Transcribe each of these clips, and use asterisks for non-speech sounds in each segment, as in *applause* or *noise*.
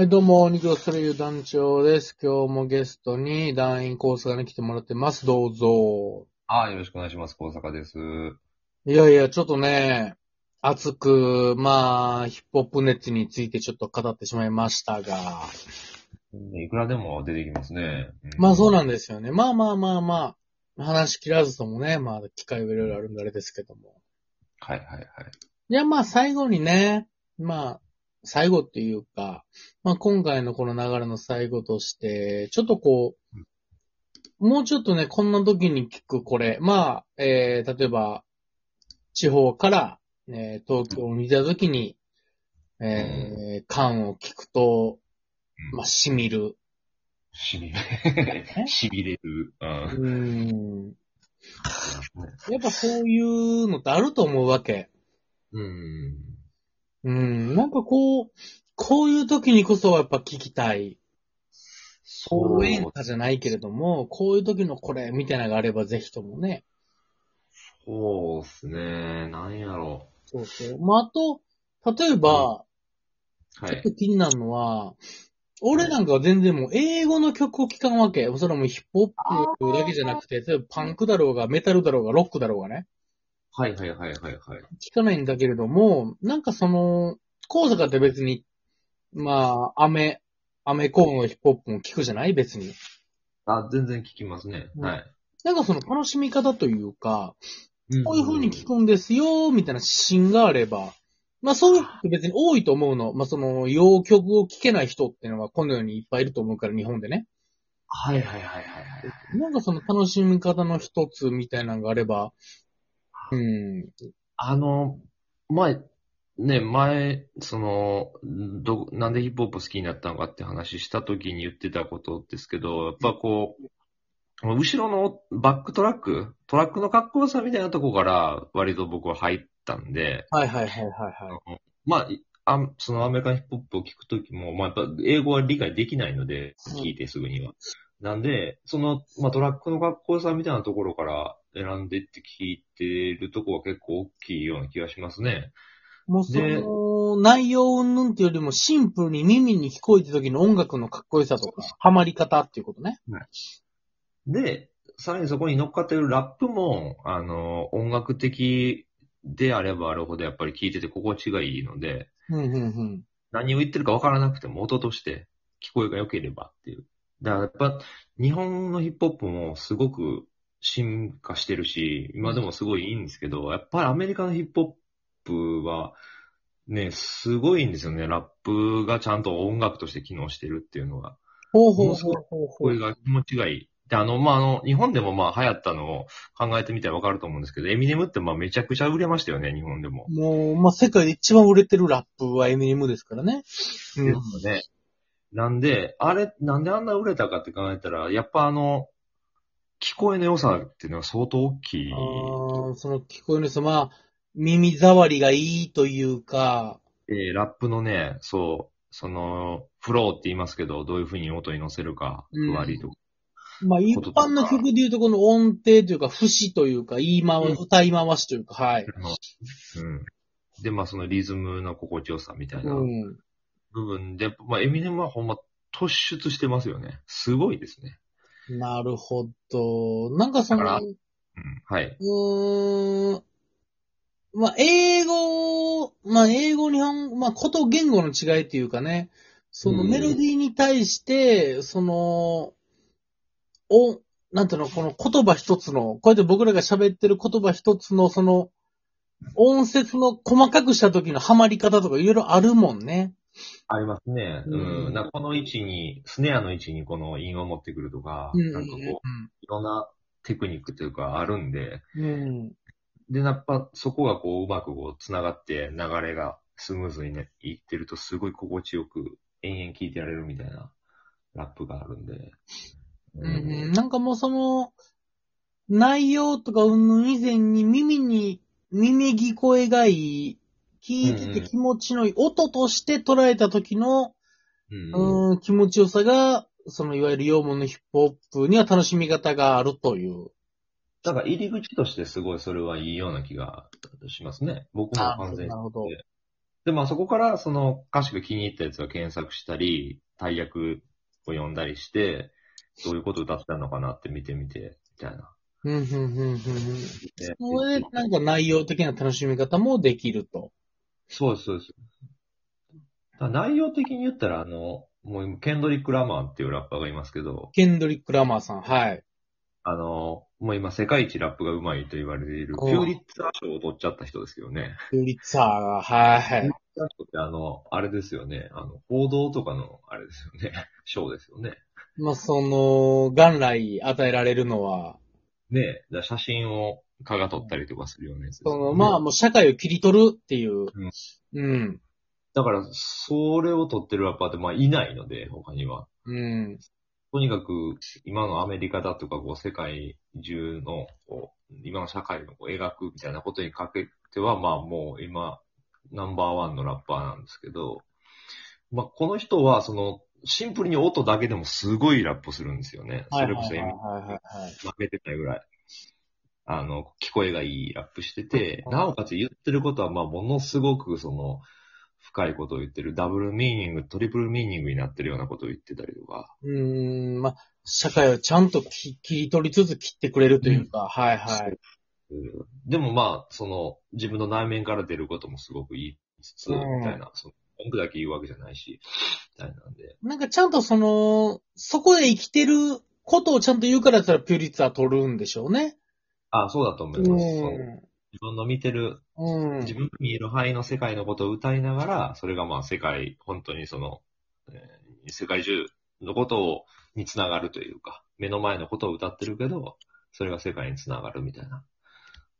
はい、どうも、二条スレユ団長です。今日もゲストに団員コースがに来てもらってます。どうぞ。あよろしくお願いします。高坂です。いやいや、ちょっとね、熱く、まあ、ヒップホップ熱についてちょっと語ってしまいましたが。いくらでも出てきますね。まあそうなんでですよね。まあまあまあまあ、話し切らずともね、まあ、機会はいろいろあるんであれですけども。はいはいはい。いや、まあ最後にね、まあ、最後っていうか、まあ今回のこの流れの最後として、ちょっとこう、もうちょっとね、こんな時に聞くこれ、まあ、えー、例えば、地方から、えー東京にいた時に、えー、感を聞くと、うんまあ、しみる。しびれ、*laughs* しびれる。う。うんん。やっぱそういうのってあると思うわけ。うん。うん。なんかこう、こういう時にこそやっぱ聞きたい。そう応援歌じゃないけれども、こういう時のこれみたいなのがあればぜひともね。そうっすね。なんやろそうそう。まあ、あと、例えば、う。はいちょっと。気になるのは、俺なんかは全然もう英語の曲を聴かんわけ。それはもうヒップホップだけじゃなくて、例えばパンクだろうが、メタルだろうが、ロックだろうがね。はいはいはいはいはい。聞かないんだけれども、なんかその、高坂って別に、まあ、アメ、アメコーンのヒップホップも聞くじゃない？別に。あ、全然聞きますね。うんはい。なんかその楽しみ方というか、んこういう風に聞くんですよ、みたいな指針があれば、まあそういう人って別に多いと思うの。まあその、洋曲を聴けない人っていうのはこの世にいっぱいいると思うから、日本でね。はいはいはいはいはい。なんかその楽しみ方の一つみたいなのがあれば、うん。あの、前、ね、前、その、ど、なんでヒップホップ好きになったのかって話した時に言ってたことですけど、やっぱこう、後ろのバックトラック、トラックのかっこよさみたいなとこから割と僕は入ったんで、はいはいはいはいはい。まあ、あそのアメリカンヒップホップを聞くときも、まあやっぱ英語は理解できないので、うん聞いてすぐには。なんで、その、まあトラックのかっこよさみたいなところから選んでって聞いてるとこは結構大きいような気がしますね。もうそでの、内容云々っていうよりもシンプルに耳に聞こえた時の音楽のかっこよさとか、ハマり方っていうことね。で、さらにそこに乗っかってるラップも、あの、音楽的であればあるほどやっぱり聞いてて心地がいいので、うんうんうん。何を言ってるかわからなくても音として聞こえが良ければっていう。だからやっぱ日本のヒップホップもすごく進化してるし、今でもすごいいいんですけど、やっぱりアメリカのヒップホップはね、すごいんですよね。ラップがちゃんと音楽として機能してるっていうのが。ほうほうほうほうほう。これが気持ちがいい。で、あの、まあ、あの、日本でもまあ流行ったのを考えてみたらわかると思うんですけど、エミネムってまあめちゃくちゃ売れましたよね、日本でも。もう、まあ、世界で一番売れてるラップはエミネムですからね。うん。ね。なんで、あれ、なんであんな売れたかって考えたら、やっぱあの、聞こえの良さっていうのは相当大きい。あーその聞こえる人、まあ、耳障りがいいというか、えーラップのね、そう、その、フローって言いますけど、どういう風に音に乗せるか、うんふわりとか。まあ、一般の曲で言うとこの音程というか、節というか、言い回、うん歌い回しというか、はい。うん。で、まあそのリズムの心地よさみたいなうん。部分で、まあエミネムはほんま突出してますよね。すごいですね。なるほど。なんかそだからの、うん。はい。うーん。まあ、英語、まあ、英語、日本、まあ、こと言語の違いっていうかね、そのうんメロディーに対して、その、お、なんていうの、この言葉一つの、こうやって僕らが喋ってる言葉一つの、その、音節の細かくした時のハマり方とかいろいろあるもんね。ありますね。ううんん。なこの位置に、スネアの位置にこの韻を持ってくるとか、うんなんかこう、いろんなテクニックというかあるんで、うん。で、やっぱそこがこう、うまくこう、繋がって流れがスムーズにね、いってるとすごい心地よく、延々聴いてられるみたいなラップがあるんで。うん、なんかもうその、内容とかうんぬん以前に耳に、耳聞こえがいい、聞いてて気持ちのいい、音として捉えた時の、うん。うん、気持ちよさが、そのいわゆる洋物のヒップホップには楽しみ方があるという。だから入り口としてすごいそれはいいような気がしますね。僕も完全になるほど。で、まあそこからその歌詞が気に入ったやつを検索したり、大役を読んだりして、どういうこと歌ってたのかなって見てみて、みたいな。うん、うん、うん、うん。ねそれで、なんか内容的な楽しみ方もできると。そうです、そうです。だから内容的に言ったら、あの、もう今ケンドリック・ラマーっていうラッパーがいますけど、ケンドリック・ラマーさん、はい。あの、もう今世界一ラップが上手いと言われている、うんピューリッツァー賞を取っちゃった人ですよね。プリッツァーが、はい。ピューリッツァー賞ってあの、あれですよね。あの、報道とかの、あれですよね。*laughs* 賞ですよね。まあ、その、元来与えられるのは、ねえ、だから写真を蚊が撮ったりとかするようなやつですその、まあ、もう社会を切り取るっていう。うん。うん。だから、それを撮ってるラッパーって、まあ、いないので、他には。うん。とにかく、今のアメリカだとか、こう、世界中の、こう、今の社会をこう描くみたいなことにかけては、まあ、もう今、ナンバーワンのラッパーなんですけど、まあ、この人は、その、シンプルに音だけでもすごいラップするんですよね。それこそ、はいはいはいはい。負けてないぐらい。あの、聞こえがいいラップしてて、うんなおかつ言ってることは、まあ、ものすごく、その、深いことを言ってる、ダブルミーニング、トリプルミーニングになってるようなことを言ってたりとか、うーん、まあ、社会をちゃんとき切り取りつつ切ってくれるというか、はいはい。うんでもまあ、その、自分の内面から出ることもすごく言いつつ、うんみたいな、その、文句だけ言うわけじゃないし、みたいなんで。なんかちゃんとその、そこで生きてることをちゃんと言うからだったらピュリッツァー取るんでしょうね。あそうだと思ういます。自分の見てる、うん。自分が見える範囲の世界のことを歌いながら、それがまあ世界、本当にその、えー世界中のことを、につながるというか、目の前のことを歌ってるけど、それが世界につながるみたいな。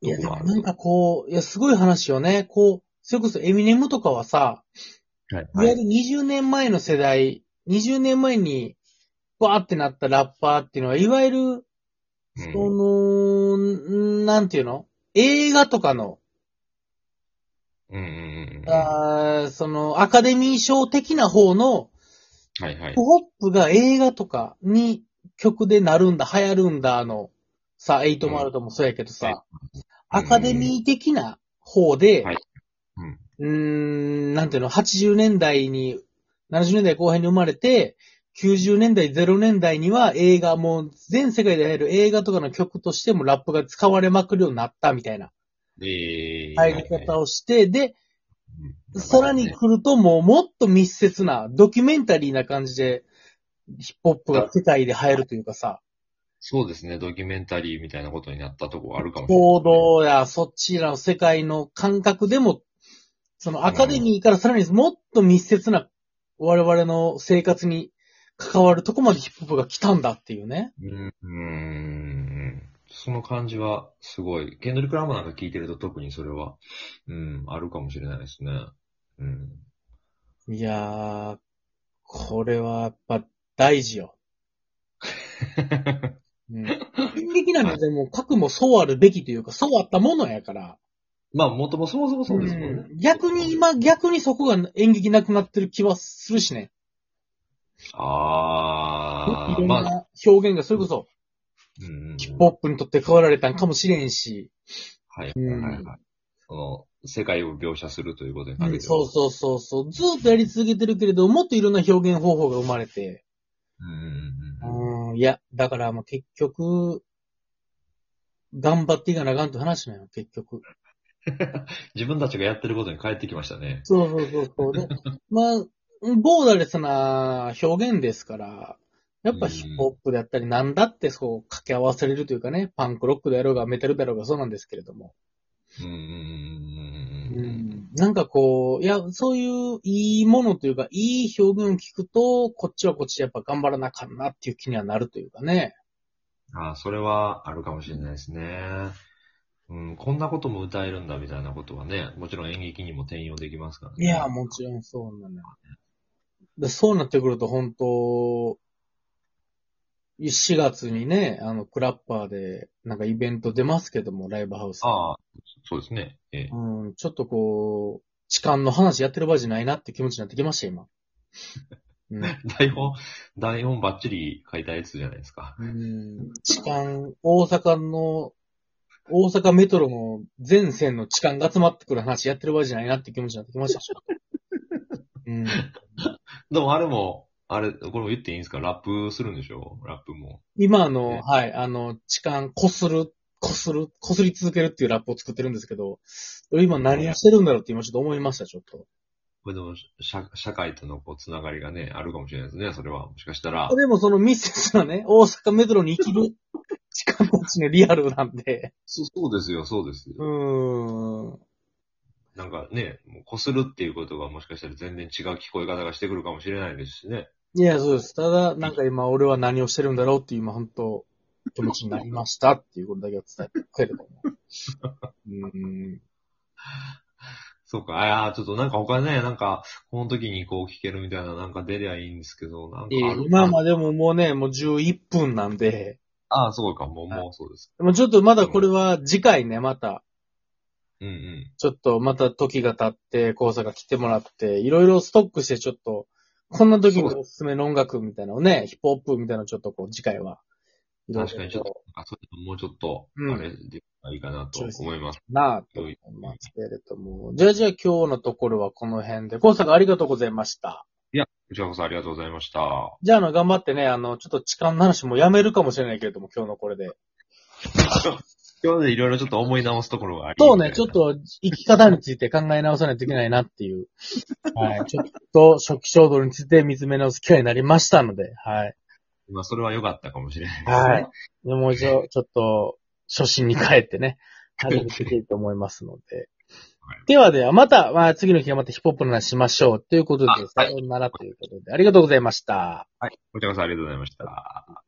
いや、でもなんかこう、いや、すごい話よね。こう、それこそエミネムとかはさ、はい。いわゆる20年前の世代、20年前に、バーってなったラッパーっていうのは、いわゆる、うんその、んなんていうの？映画とかの、うんうんうんうん。あーその、アカデミー賞的な方の、はいはい。ヒップ。ホップが映画とかに曲でなるんだ、流行るんだ、あの、さ、エイトマルトもそうやけどさ、アカデミー的な方で、はい。うん。うーん、なんていうの、80年代に、70年代後半に生まれて、90年代、0年代には映画、もう全世界で流行る映画とかの曲としてもラップが使われまくるようになったみたいな。えー、入り方をして、で、うん。さらに来るともうもっと密接な、ドキュメンタリーな感じで、ヒップホップが世界で流行るというかさ、そうですね、ドキュメンタリーみたいなことになったとこあるかもしれない。報道やそっちらの世界の感覚でも、そのアカデミーからさらにもっと密接な我々の生活に関わるとこまでヒップホップが来たんだっていうね。うん、ん。その感じはすごい。ケンドリック・ラマーなんか聞いてると特にそれは、うん、あるかもしれないですね。うん。いやー、これはやっぱ大事よ。*laughs* うん。演劇なんてでも核もそうあるべきというか、そうあったものやから。まあ、もともそもそもそうですもんね。うん逆に今、逆にそこが演劇なくなってる気はするしね。ああ、いろんまあ、な表現がそれこそ、うん。ヒップホップにとって変わられたんかもしれんし。はい、うんはい、はい。その、世界を描写するということにかけてはそうそうそうそう。ずーっとやり続けてるけれど、もっといろんな表現方法が生まれて。うんうんうん。うん、いや、だからもう結局、頑張っていかなあかんって話なの、結局。*laughs* 自分たちがやってることに帰ってきましたね。そうそうそうそう。で、まあ、ボーダレスな表現ですから、やっぱヒップホップであったり、なんだってそう掛け合わせれるというかね、パンクロックであろうがメタルだろうがそうなんですけれども。うんなんかこう、いや、そういういいものというか、いい表現を聞くと、こっちはこっちでやっぱ頑張らなあかんなっていう気にはなるというかね。ああ、それはあるかもしれないですね。うん、こんなことも歌えるんだみたいなことはね、もちろん演劇にも転用できますからね。いや、もちろんそうなのよ。でそうなってくると、本当4月にね、あの、クラッパーで、なんかイベント出ますけども、ライブハウス。ああ、そうですね。ええ。うん、ちょっとこう、痴漢の話やってる場合じゃないなって気持ちになってきました、今。*laughs* うん台本、台本バッチリ書いたやつじゃないですか。うん痴漢、大阪の大阪メトロの全線の痴漢が集まってくる話やってる場合じゃないなって気持ちになってきましたし。*laughs* うん。でもあれも、あれ、これも言っていいんですか？ラップするんでしょ？ラップも。今あの、ねはい、あの、痴漢こする、こする、こすり続けるっていうラップを作ってるんですけど、俺今何をしてるんだろうって今ちょっと思いました、ちょっと。これでも、社社会とのこう、つながりがね、あるかもしれないですね、それは。もしかしたら。でもそのミセスはね、大阪メトロに生きる *laughs* 痴漢たちのリアルなんで、そうそうですよ、そうですよ。うーん。なんかね、もうこするっていうことがもしかしたら全然違う聞こえ方がしてくるかもしれないですしね。いや、そうです。ただ、なんか今俺は何をしてるんだろうっていう今本当気持ちになりましたっていうことだけを伝えてくれればもう。うーん。そうか、ああ、ちょっとなんか他ね、なんか、この時にこう聞けるみたいななんか出りゃいいんですけど、なんかある今までももうね、もう11分なんで、ああ、そうか、もう、はいもうそうです。でもちょっとまだこれは次回ね、また、うんうん。ちょっとまた時が経って、講座が来てもらって、いろいろストックしてちょっと、こんな時におすすめの音楽みたいなのをね、ヒップホップみたいなのをちょっとこう次回は、確かにちょっと、そういうのもうちょっと、うんあれでいいかなと思います。なあと思いますけれども。じゃあじゃあ今日のところはこの辺で、講座がありがとうございました。こちらこそありがとうございました。じゃああの、頑張ってね、あの、ちょっと痴漢の話もやめるかもしれないけれども、今日のこれで。*laughs* 今日でいろいろちょっと思い直すところがありそうね、ちょっ。と生き方について考え直さないといけないなっていう。*laughs* はい。ちょっと初期衝動について見つめ直す機会になりましたので、はい。まあ、それは良かったかもしれないですね。はい。でもう一度、ちょっと、初心に帰ってね、*laughs* 始めていきたいと思いますので。ではでは、また、まあ、次の日はまたヒップホップの話しましょう。ということで、さようならということで、ありがとうございました。はい。こちらこそありがとうございました。